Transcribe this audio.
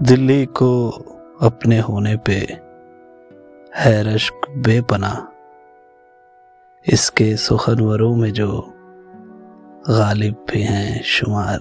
دلی کو اپنے ہونے پہ ہے رشک بے پناہ۔ اس کے سخنوروں میں جو غالب بھی ہیں شمار۔